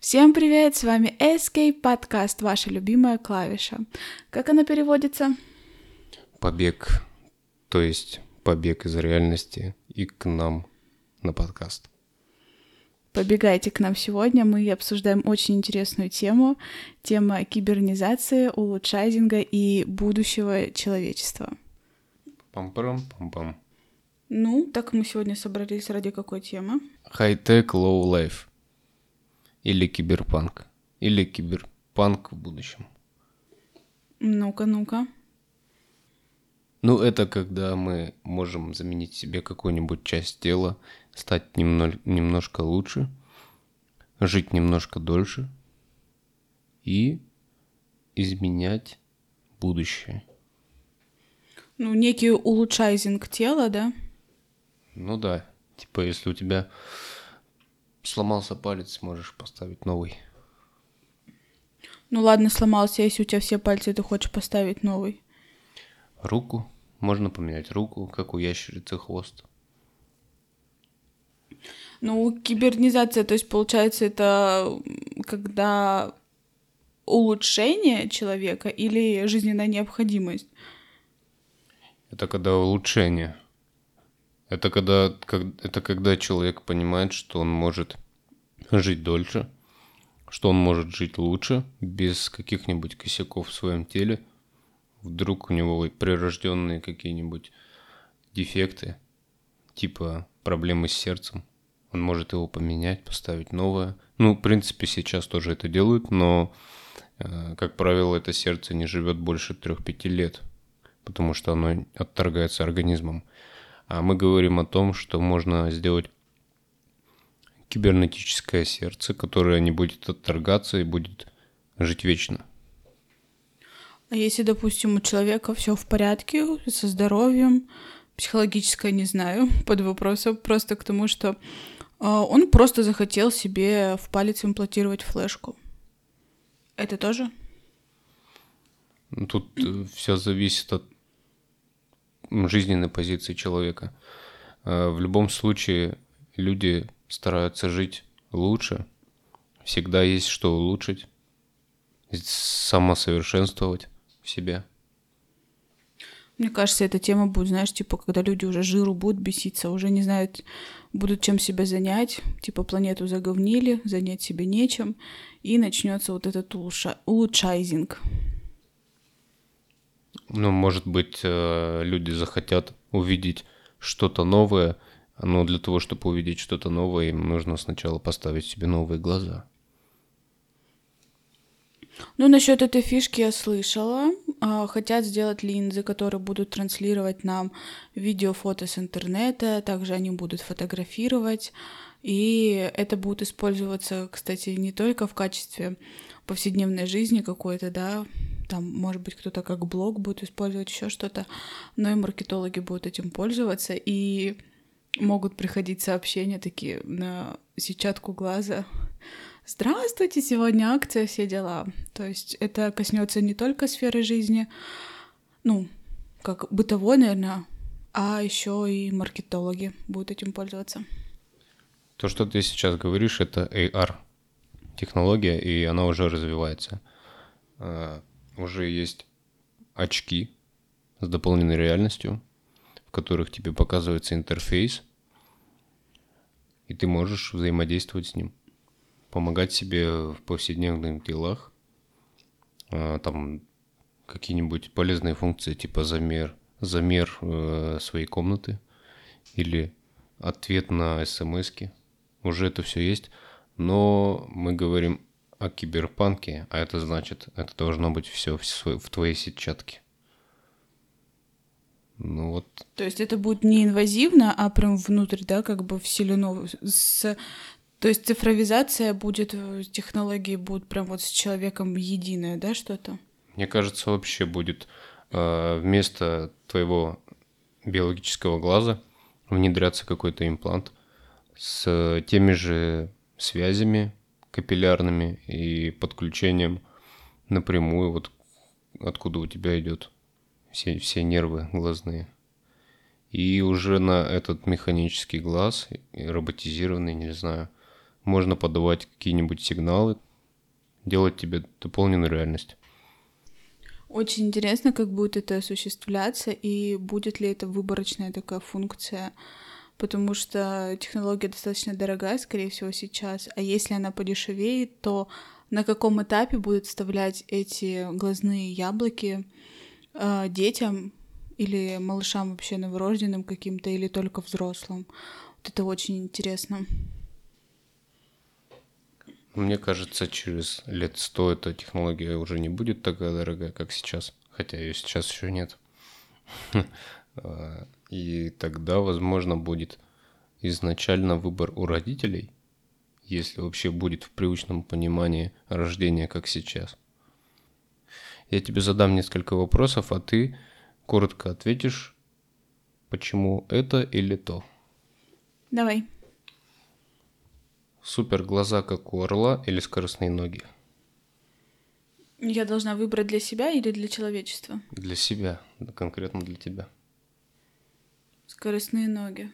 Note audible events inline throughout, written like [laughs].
Всем привет, с вами Escape Podcast, ваша любимая клавиша. Как она переводится? Побег, то есть побег из реальности и к нам на подкаст. Побегайте к нам сегодня, мы обсуждаем очень интересную тему, тема кибернизации, улучшайзинга и будущего человечества. Пам-парам, пам-пам. Ну, так мы сегодня собрались ради какой темы? High-tech, low-life. Или киберпанк. Или киберпанк в будущем. Ну-ка, ну-ка. Ну, это когда мы можем заменить себе какую-нибудь часть тела, стать немно- немножко лучше, жить немножко дольше и изменять будущее. Ну, некий улучшайзинг тела, да? Ну да, типа если у тебя сломался палец, можешь поставить новый. Ну ладно, сломался, если у тебя все пальцы, ты хочешь поставить новый. Руку, можно поменять руку, как у ящерицы хвост. Ну, кибернизация, то есть, получается, это когда улучшение человека или жизненная необходимость? Это когда улучшение. Это когда, как, это когда человек понимает, что он может жить дольше, что он может жить лучше, без каких-нибудь косяков в своем теле. Вдруг у него прирожденные какие-нибудь дефекты, типа проблемы с сердцем. Он может его поменять, поставить новое. Ну, в принципе, сейчас тоже это делают, но, э, как правило, это сердце не живет больше 3-5 лет, потому что оно отторгается организмом. А мы говорим о том, что можно сделать кибернетическое сердце, которое не будет отторгаться и будет жить вечно. А если, допустим, у человека все в порядке со здоровьем, психологическое, не знаю, [laughs] под вопросом, просто к тому, что э, он просто захотел себе в палец имплантировать флешку. Это тоже? Тут все зависит от жизненной позиции человека. Э, В любом случае люди стараются жить лучше. Всегда есть что улучшить, самосовершенствовать в себе. Мне кажется, эта тема будет, знаешь, типа, когда люди уже жиру будут беситься, уже не знают, будут чем себя занять, типа, планету заговнили, занять себе нечем, и начнется вот этот улучша- улучшайзинг. Ну, может быть, э, люди захотят увидеть что-то новое, но для того, чтобы увидеть что-то новое, им нужно сначала поставить себе новые глаза. Ну, насчет этой фишки я слышала. А, Хотят сделать линзы, которые будут транслировать нам видео, фото с интернета. Также они будут фотографировать. И это будет использоваться, кстати, не только в качестве повседневной жизни какой-то, да, там, может быть, кто-то как блог будет использовать еще что-то, но и маркетологи будут этим пользоваться, и могут приходить сообщения такие на сетчатку глаза. Здравствуйте, сегодня акция, все дела. То есть это коснется не только сферы жизни, ну, как бытовой, наверное, а еще и маркетологи будут этим пользоваться. То, что ты сейчас говоришь, это AR технология, и она уже развивается. Уже есть очки с дополненной реальностью, в которых тебе показывается интерфейс, и ты можешь взаимодействовать с ним, помогать себе в повседневных делах, Э, там какие-нибудь полезные функции типа замер, замер э, своей комнаты или ответ на смс-ки. Уже это все есть, но мы говорим о киберпанке, а это значит, это должно быть все в, в твоей сетчатке. Ну вот, То есть это будет не инвазивно, а прям внутрь, да, как бы вселено с... То есть цифровизация будет, э, технологии будут прям вот с человеком единое, да, что-то? мне кажется, вообще будет э, вместо твоего биологического глаза внедряться какой-то имплант с теми же связями капиллярными и подключением напрямую, вот откуда у тебя идет все, все нервы глазные. И уже на этот механический глаз, роботизированный, не знаю, можно подавать какие-нибудь сигналы, делать тебе дополненную реальность. Очень интересно, как будет это осуществляться и будет ли это выборочная такая функция, потому что технология достаточно дорогая, скорее всего, сейчас, а если она подешевеет, то на каком этапе будут вставлять эти глазные яблоки э, детям или малышам вообще новорожденным каким-то, или только взрослым. Вот это очень интересно. Мне кажется, через лет сто эта технология уже не будет такая дорогая, как сейчас. Хотя ее сейчас еще нет. [laughs] И тогда, возможно, будет изначально выбор у родителей, если вообще будет в привычном понимании рождения, как сейчас. Я тебе задам несколько вопросов, а ты коротко ответишь, почему это или то. Давай. Супер глаза, как у орла, или скоростные ноги? Я должна выбрать для себя или для человечества? Для себя, конкретно для тебя. Скоростные ноги.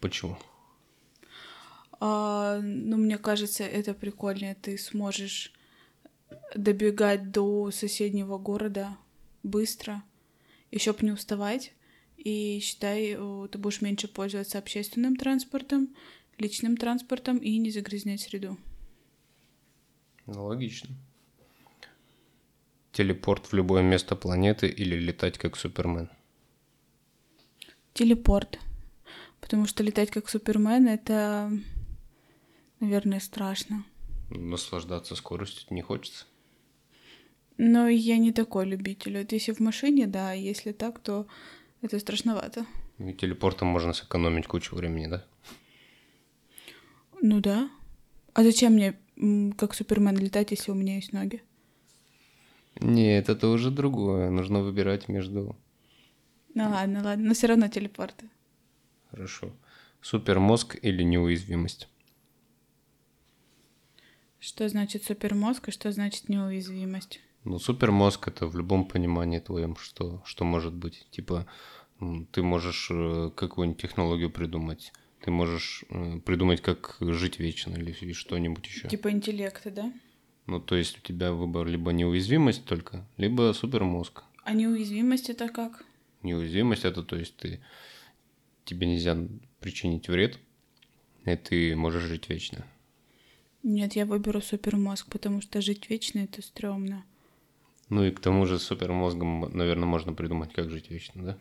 Почему? А, ну, мне кажется, это прикольнее. Ты сможешь добегать до соседнего города быстро, еще бы не уставать. И считай, ты будешь меньше пользоваться общественным транспортом, личным транспортом и не загрязнять среду. Ну, логично. Телепорт в любое место планеты или летать как Супермен? Телепорт. Потому что летать как Супермен это, наверное, страшно. Наслаждаться скоростью не хочется. Но я не такой любитель. Вот если в машине, да, а если так, то это страшновато. И телепортом можно сэкономить кучу времени, да? Ну да. А зачем мне как Супермен летать, если у меня есть ноги? Нет, это уже другое. Нужно выбирать между... Ну ладно, ладно, но все равно телепорты. Хорошо. Супермозг или неуязвимость? Что значит супермозг и что значит неуязвимость? Ну, супермозг это в любом понимании твоем, что, что может быть. Типа, ты можешь э, какую-нибудь технологию придумать, ты можешь э, придумать, как жить вечно или что-нибудь еще. Типа интеллекта, да? Ну, то есть у тебя выбор либо неуязвимость только, либо супермозг. А неуязвимость это как? Неуязвимость это, то есть ты тебе нельзя причинить вред, и ты можешь жить вечно. Нет, я выберу супермозг, потому что жить вечно это стрёмно. Ну и к тому же супермозгом, наверное, можно придумать, как жить вечно, да?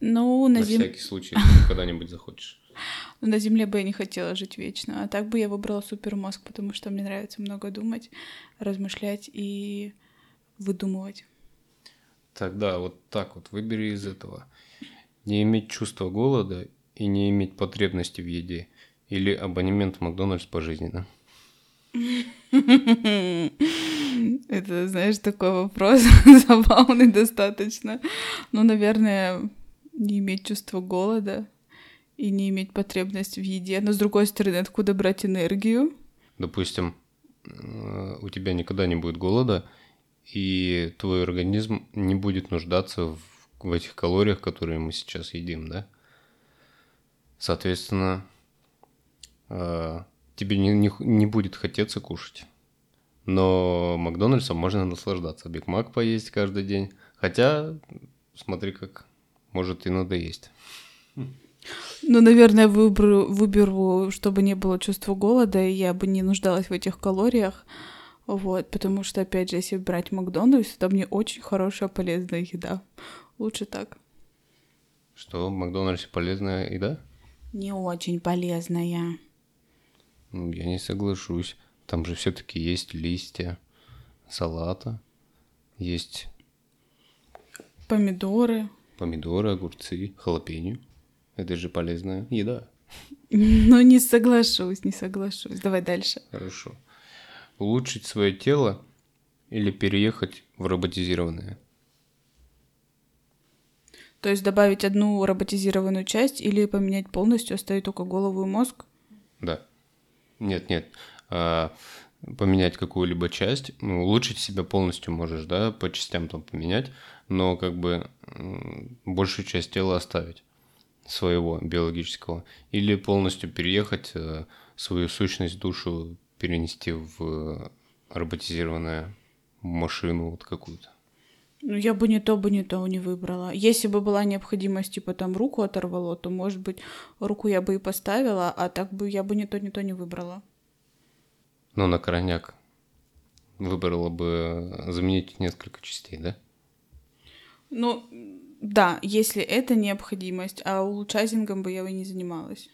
Ну, на, на зем... всякий случай, [laughs] если когда-нибудь захочешь. Ну, на Земле бы я не хотела жить вечно, а так бы я выбрала супермозг, потому что мне нравится много думать, размышлять и выдумывать. Тогда вот так вот выбери из этого. Не иметь чувства голода и не иметь потребности в еде. Или абонемент в Макдональдс пожизненно. [laughs] Это, знаешь, такой вопрос [laughs] забавный достаточно. Ну, наверное, не иметь чувства голода и не иметь потребность в еде. Но, с другой стороны, откуда брать энергию? Допустим, э, у тебя никогда не будет голода, и твой организм не будет нуждаться в, в этих калориях, которые мы сейчас едим, да? Соответственно, э, тебе не, не, не будет хотеться кушать. Но Макдональдсом можно наслаждаться. Биг Мак поесть каждый день. Хотя, смотри, как может и надоесть. Ну, наверное, выберу, выберу, чтобы не было чувства голода, и я бы не нуждалась в этих калориях. Вот, потому что, опять же, если брать Макдональдс, то мне очень хорошая полезная еда. Лучше так. Что, в Макдональдсе полезная еда? Не очень полезная. Ну, я не соглашусь. Там же все-таки есть листья салата, есть помидоры. Помидоры, огурцы, халапеньо. Это же полезная еда. [laughs] Ну, не соглашусь, не соглашусь. Давай дальше. Хорошо. Улучшить свое тело или переехать в роботизированное? То есть добавить одну роботизированную часть или поменять полностью, оставить только голову и мозг? Да. Нет, нет. А, поменять какую-либо часть, ну, улучшить себя полностью можешь, да, по частям там поменять, но как бы большую часть тела оставить. своего биологического, или полностью переехать, э, свою сущность, душу перенести в роботизированную машину вот какую-то. Ну, я бы не то, бы не то не выбрала. Если бы была необходимость, типа, там, руку оторвало, то, может быть, руку я бы и поставила, а так бы я бы не то, не то не выбрала. Ну, на крайняк выбрала бы заменить несколько частей, да? Ну, да, если это необходимость, а улучшайзингом бы я и не занималась.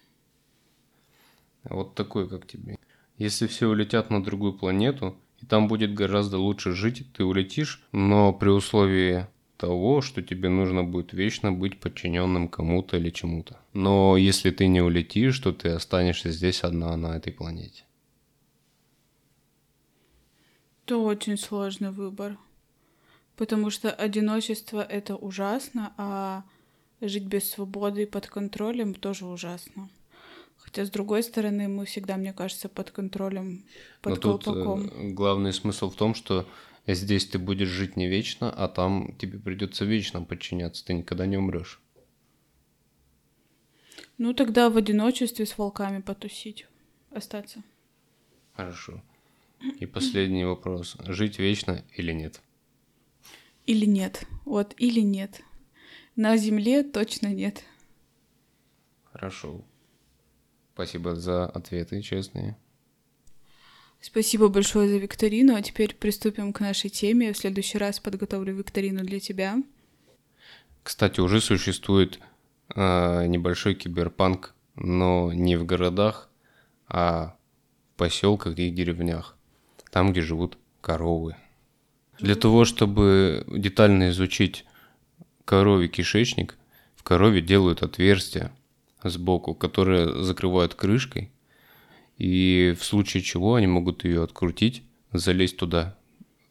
Вот такой, как тебе. Если все улетят на другую планету, и там будет гораздо лучше жить, ты улетишь, но при условии того, что тебе нужно будет вечно быть подчиненным кому-то или чему-то. Но если ты не улетишь, то ты останешься здесь одна на этой планете. Это очень сложный выбор. Потому что одиночество — это ужасно, а жить без свободы и под контролем тоже ужасно. Хотя, с другой стороны, мы всегда, мне кажется, под контролем, под Но тут э, главный смысл в том, что здесь ты будешь жить не вечно, а там тебе придется вечно подчиняться, ты никогда не умрешь. Ну, тогда в одиночестве с волками потусить, остаться. Хорошо. И последний вопрос. Жить вечно или нет? Или нет. Вот, или нет. На Земле точно нет. Хорошо. Спасибо за ответы честные. Спасибо большое за викторину. А теперь приступим к нашей теме. В следующий раз подготовлю викторину для тебя. Кстати, уже существует э, небольшой киберпанк, но не в городах, а в поселках и деревнях, там, где живут коровы. Для того, чтобы детально изучить коровий кишечник, в корове делают отверстия сбоку, которые закрывают крышкой, и в случае чего они могут ее открутить, залезть туда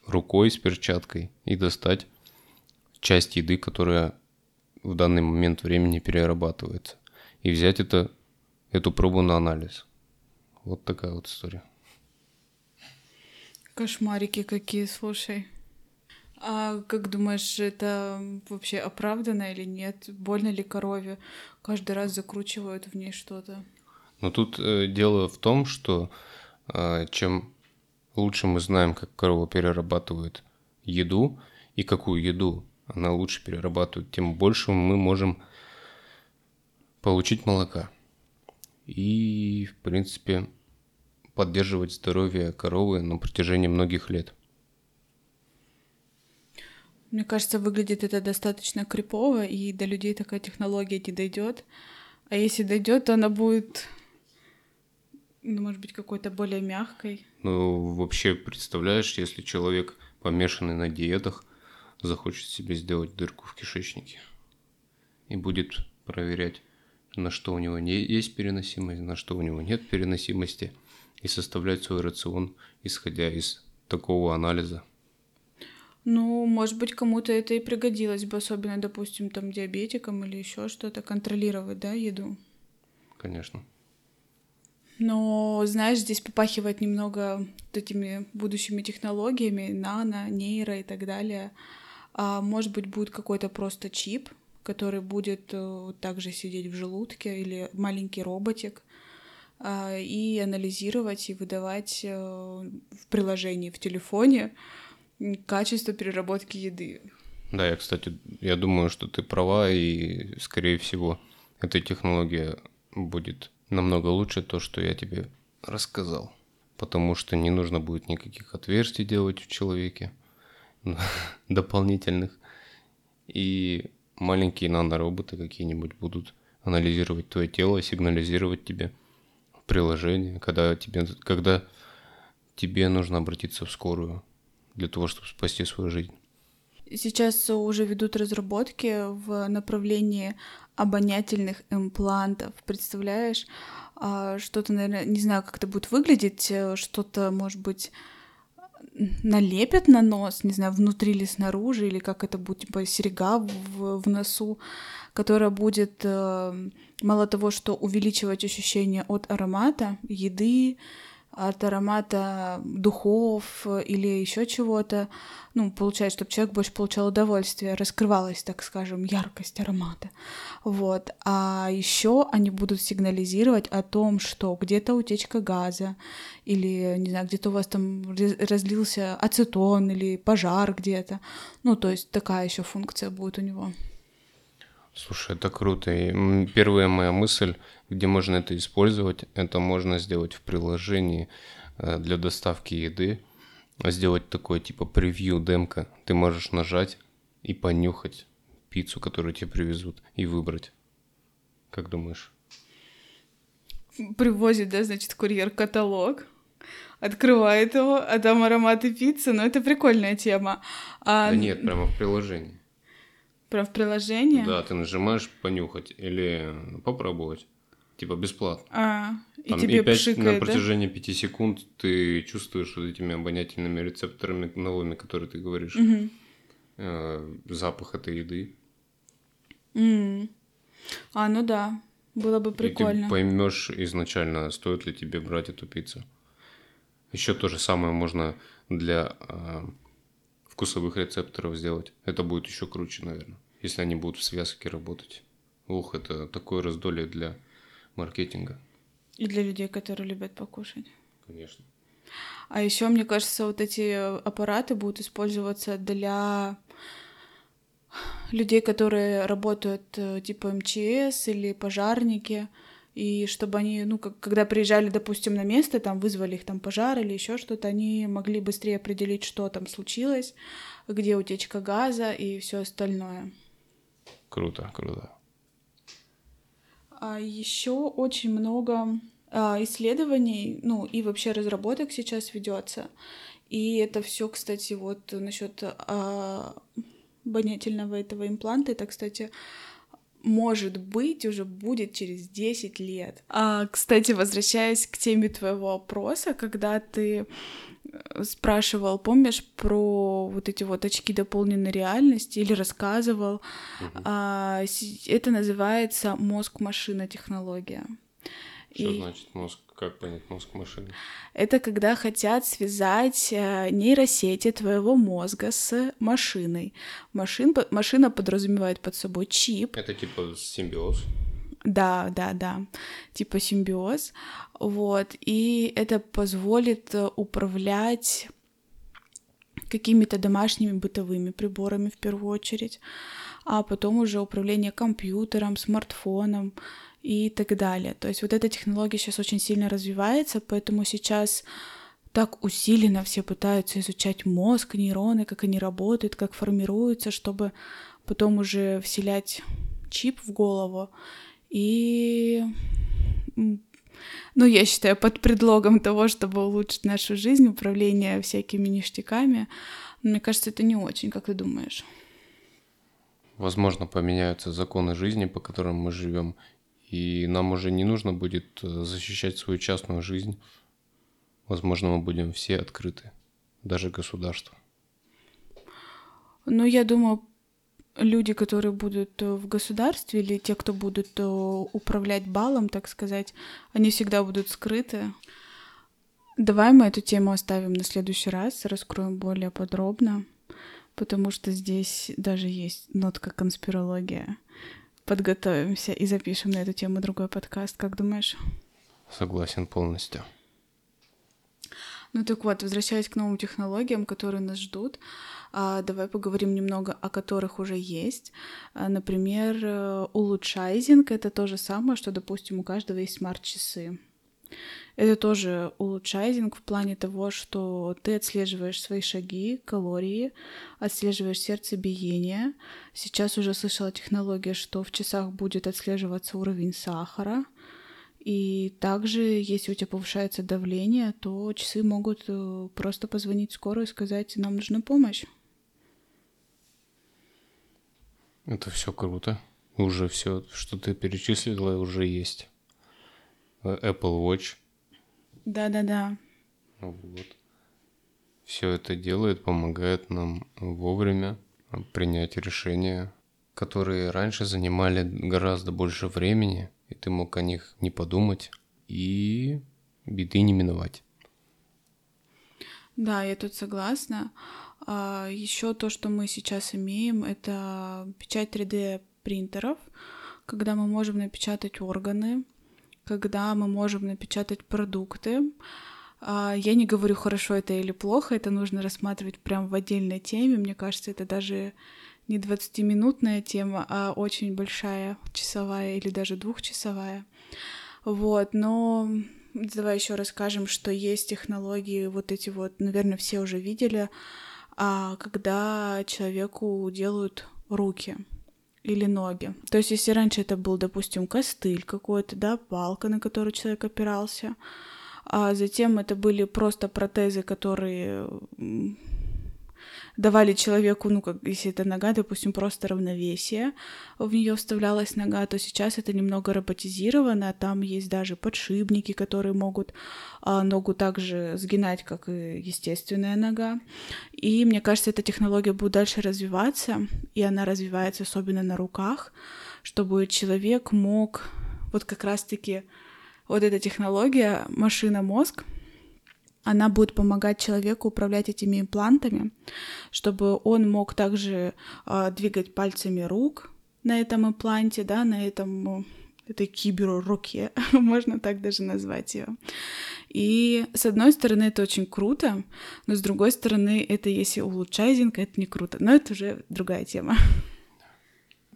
рукой с перчаткой и достать часть еды, которая в данный момент времени перерабатывается, и взять это, эту пробу на анализ. Вот такая вот история. Кошмарики какие, слушай. А как думаешь, это вообще оправдано или нет? Больно ли корове? Каждый раз закручивают в ней что-то. Но тут э, дело в том, что э, чем лучше мы знаем, как корова перерабатывает еду и какую еду она лучше перерабатывает, тем больше мы можем получить молока. И, в принципе, поддерживать здоровье коровы на протяжении многих лет. Мне кажется, выглядит это достаточно крипово, и до людей такая технология не дойдет. А если дойдет, то она будет, ну, может быть, какой-то более мягкой. Ну, вообще, представляешь, если человек помешанный на диетах, захочет себе сделать дырку в кишечнике и будет проверять, на что у него не есть переносимость, на что у него нет переносимости, и составлять свой рацион, исходя из такого анализа. Ну, может быть, кому-то это и пригодилось бы, особенно, допустим, там диабетикам или еще что-то, контролировать, да, еду. Конечно. Но, знаешь, здесь попахивает немного вот этими будущими технологиями, нано, нейро и так далее. А может быть, будет какой-то просто чип, который будет э, также сидеть в желудке или маленький роботик а, и анализировать и выдавать э, в приложении в телефоне качество переработки еды. Да, я, кстати, я думаю, что ты права, и, скорее всего, эта технология будет намного лучше то, что я тебе рассказал. Потому что не нужно будет никаких отверстий делать в человеке [laughs] дополнительных. И маленькие нанороботы какие-нибудь будут анализировать твое тело, сигнализировать тебе приложение, когда тебе, когда тебе нужно обратиться в скорую для того, чтобы спасти свою жизнь. Сейчас уже ведут разработки в направлении обонятельных имплантов. Представляешь, а, что-то, наверное, не знаю, как это будет выглядеть, э, что-то, может быть, налепят на нос, не знаю, внутри или снаружи, или как это будет, типа серега в, в носу, которая будет э, мало того, что увеличивать ощущение от аромата, еды, от аромата духов или еще чего-то. Ну, получается, чтобы человек больше получал удовольствие, раскрывалась, так скажем, яркость аромата. Вот. А еще они будут сигнализировать о том, что где-то утечка газа, или, не знаю, где-то у вас там разлился ацетон, или пожар где-то. Ну, то есть такая еще функция будет у него. Слушай, это круто. И первая моя мысль, где можно это использовать, это можно сделать в приложении э, для доставки еды, сделать такое типа превью, демка. Ты можешь нажать и понюхать пиццу, которую тебе привезут, и выбрать. Как думаешь? Привозит, да, значит, курьер каталог, открывает его, а там ароматы пиццы, ну это прикольная тема. А... Да нет, прямо в приложении. Прям в приложении? Да, ты нажимаешь понюхать или попробовать. Типа бесплатно. А, и Там, тебе и 5, пшикает, На протяжении да? секунд ты чувствуешь вот этими обонятельными рецепторами новыми, которые ты говоришь, угу. э, запах этой еды. Mm. А, ну да, было бы прикольно. И ты поймешь изначально, стоит ли тебе брать эту пиццу. Еще то же самое можно для э, вкусовых рецепторов сделать. Это будет еще круче, наверное, если они будут в связке работать. Ух, это такое раздолье для маркетинга. И для людей, которые любят покушать. Конечно. А еще, мне кажется, вот эти аппараты будут использоваться для людей, которые работают э, типа МЧС или пожарники, и чтобы они, ну, как, когда приезжали, допустим, на место, там вызвали их там пожар или еще что-то, они могли быстрее определить, что там случилось, где утечка газа и все остальное. Круто, круто. А еще очень много а, исследований, ну и вообще разработок сейчас ведется. И это все, кстати, вот насчет а, обонятельного этого импланта, это, кстати, может быть, уже будет через 10 лет. А, кстати, возвращаясь к теме твоего вопроса, когда ты спрашивал, помнишь, про вот эти вот очки дополненной реальности или рассказывал, угу. а, это называется мозг-машина технология. Что И... значит мозг? Как понять мозг машины? Это когда хотят связать э, нейросети твоего мозга с машиной. Машин, машина подразумевает под собой чип. Это типа симбиоз? Да, да, да, типа симбиоз. Вот. И это позволит э, управлять какими-то домашними бытовыми приборами в первую очередь, а потом уже управление компьютером, смартфоном, и так далее. То есть вот эта технология сейчас очень сильно развивается, поэтому сейчас так усиленно все пытаются изучать мозг, нейроны, как они работают, как формируются, чтобы потом уже вселять чип в голову. И, ну, я считаю, под предлогом того, чтобы улучшить нашу жизнь, управление всякими ништяками, мне кажется, это не очень, как ты думаешь? Возможно, поменяются законы жизни, по которым мы живем, и нам уже не нужно будет э, защищать свою частную жизнь. Возможно, мы будем все открыты, даже государство. Ну, я думаю, люди, которые будут э, в государстве, или те, кто будут э, управлять балом, так сказать, они всегда будут скрыты. Давай мы эту тему оставим на следующий раз, раскроем более подробно, потому что здесь даже есть нотка конспирология подготовимся и запишем на эту тему другой подкаст. Как думаешь? Согласен полностью. Ну так вот, возвращаясь к новым технологиям, которые нас ждут, а, давай поговорим немного о которых уже есть. А, например, э, улучшайзинг — это то же самое, что, допустим, у каждого есть смарт-часы. Это тоже улучшайзинг в плане того, что ты отслеживаешь свои шаги, калории, отслеживаешь сердцебиение. Сейчас уже слышала технология, что в часах будет отслеживаться уровень сахара. И также, если у тебя повышается давление, то часы могут э, просто позвонить скорую и сказать, нам нужна помощь. Это все круто. Уже все, что ты перечислила, уже есть. Э, Apple Watch да-да-да. Вот. Все это делает, помогает нам вовремя принять решения, которые раньше занимали гораздо больше времени, и ты мог о них не подумать, и беды не миновать. Да, я тут согласна. А, еще то, что мы сейчас имеем, это печать 3D принтеров, когда мы можем напечатать органы, когда мы можем напечатать продукты. А, я не говорю, хорошо это или плохо, это нужно рассматривать прям в отдельной теме. Мне кажется, это даже не 20-минутная тема, а очень большая, часовая или даже двухчасовая. Вот, но давай еще расскажем, что есть технологии, вот эти вот, наверное, все уже видели, а когда человеку делают руки или ноги. То есть, если раньше это был, допустим, костыль какой-то, да, палка, на которую человек опирался, а затем это были просто протезы, которые давали человеку, ну, как если это нога, допустим, просто равновесие, в нее вставлялась нога, то сейчас это немного роботизировано, там есть даже подшипники, которые могут а, ногу также сгинать, как и естественная нога. И мне кажется, эта технология будет дальше развиваться, и она развивается особенно на руках, чтобы человек мог вот как раз-таки вот эта технология машина-мозг, она будет помогать человеку управлять этими имплантами, чтобы он мог также э, двигать пальцами рук на этом импланте, да, на этом этой киберруке, [laughs] можно так даже назвать ее. И с одной стороны это очень круто, но с другой стороны это если улучшайзинг, это не круто. Но это уже другая тема.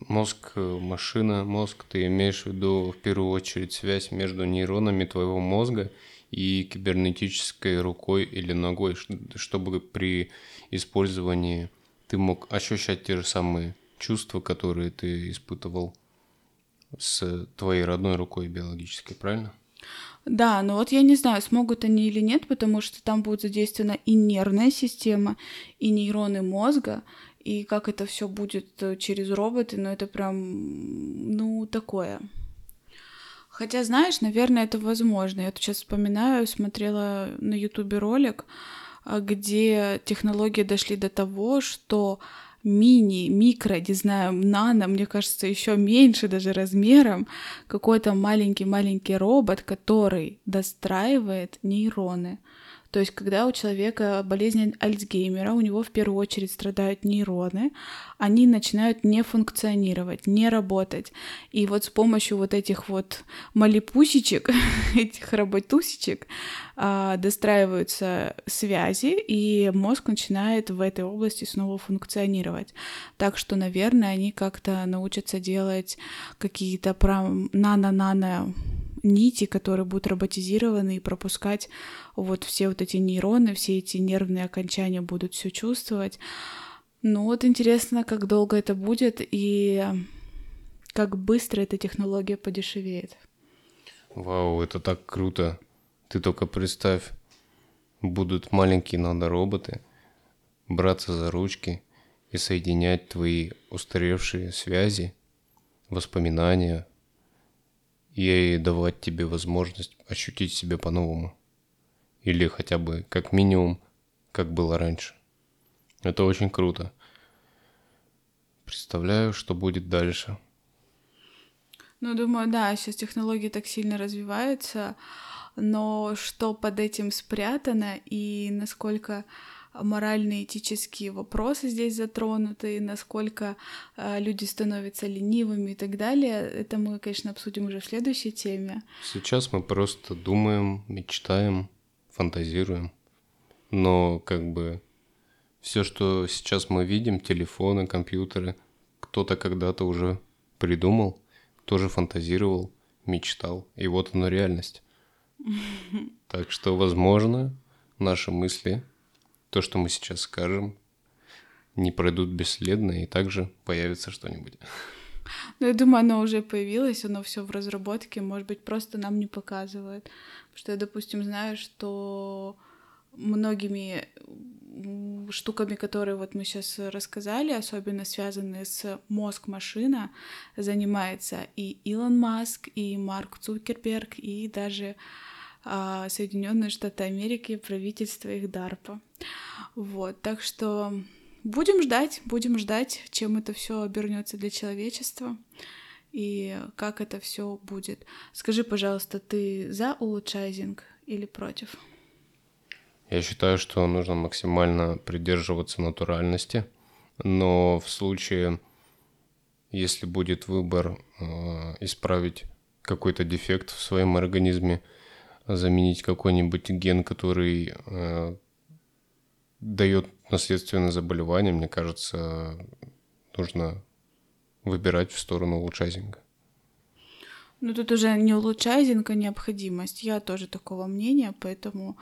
Мозг, э, машина, мозг, ты имеешь в виду в первую очередь связь между нейронами твоего мозга и кибернетической рукой или ногой, чтобы при использовании ты мог ощущать те же самые чувства, которые ты испытывал с твоей родной рукой биологической, правильно? Да, но вот я не знаю, смогут они или нет, потому что там будет задействована и нервная система, и нейроны мозга, и как это все будет э, через роботы, но это прям, ну, такое. Хотя, знаешь, наверное, это возможно. Я тут сейчас вспоминаю, смотрела на Ютубе ролик, а, где технологии дошли до того, что мини, микро, не знаю, нано, мне кажется, еще меньше даже размером, какой-то маленький-маленький робот, который достраивает нейроны. То есть, когда у человека болезнь Альцгеймера, у него в первую очередь страдают нейроны, они начинают не функционировать, не работать. И вот с помощью вот этих вот малипусечек, [laughs] этих работусечек, а, достраиваются связи, и мозг начинает в этой области снова функционировать. Так что, наверное, они как-то научатся делать какие-то прям нано-нано нити, которые будут роботизированы и пропускать вот все вот эти нейроны, все эти нервные окончания будут все чувствовать. Ну вот интересно, как долго это будет и как быстро эта технология подешевеет. Вау, это так круто. Ты только представь, будут маленькие надо-роботы браться за ручки и соединять твои устаревшие связи, воспоминания, и давать тебе возможность ощутить себя по-новому. Или хотя бы, как минимум, как было раньше. Это очень круто. Представляю, что будет дальше. Ну, думаю, да, сейчас технологии так сильно развиваются, но что под этим спрятано и насколько моральные этические вопросы здесь затронуты, насколько э, люди становятся ленивыми и так далее. Это мы, конечно, обсудим уже в следующей теме. Сейчас мы просто думаем, мечтаем, фантазируем. Но как бы все, что сейчас мы видим, телефоны, компьютеры, кто-то когда-то уже придумал, тоже фантазировал, мечтал. И вот оно реальность. [laughs] Так что, возможно, наши мысли то, что мы сейчас скажем, не пройдут бесследно, и также появится что-нибудь. Ну, я думаю, оно уже появилось, оно все в разработке, может быть, просто нам не показывают. Потому что я, допустим, знаю, что многими штуками, которые вот мы сейчас рассказали, особенно связанные с мозг-машина, занимается и Илон Маск, и Марк Цукерберг, и даже Соединенные Штаты Америки, правительство их DARPA. Вот, так что будем ждать, будем ждать, чем это все обернется для человечества и как это все будет. Скажи, пожалуйста, ты за улучшайзинг или против? Я считаю, что нужно максимально придерживаться натуральности, но в случае, если будет выбор э, исправить какой-то дефект в своем организме, заменить какой-нибудь ген, который э, дает наследственное заболевание, мне кажется, нужно выбирать в сторону улучшайзинга. Ну, тут уже не улучшайзинг, а необходимость. Я тоже такого мнения, поэтому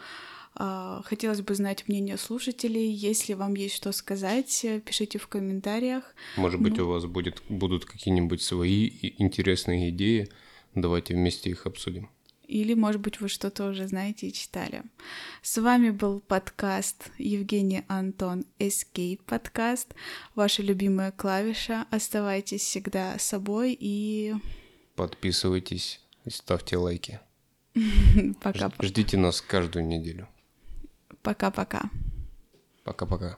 э, хотелось бы знать мнение слушателей. Если вам есть что сказать, пишите в комментариях. Может быть, ну... у вас будет, будут какие-нибудь свои интересные идеи. Давайте вместе их обсудим. Или, может быть, вы что-то уже знаете и читали. С вами был подкаст Евгений Антон Escape подкаст. Ваша любимая клавиша. Оставайтесь всегда собой и... Подписывайтесь и ставьте лайки. [laughs] Пока. Ждите нас каждую неделю. Пока-пока. Пока-пока.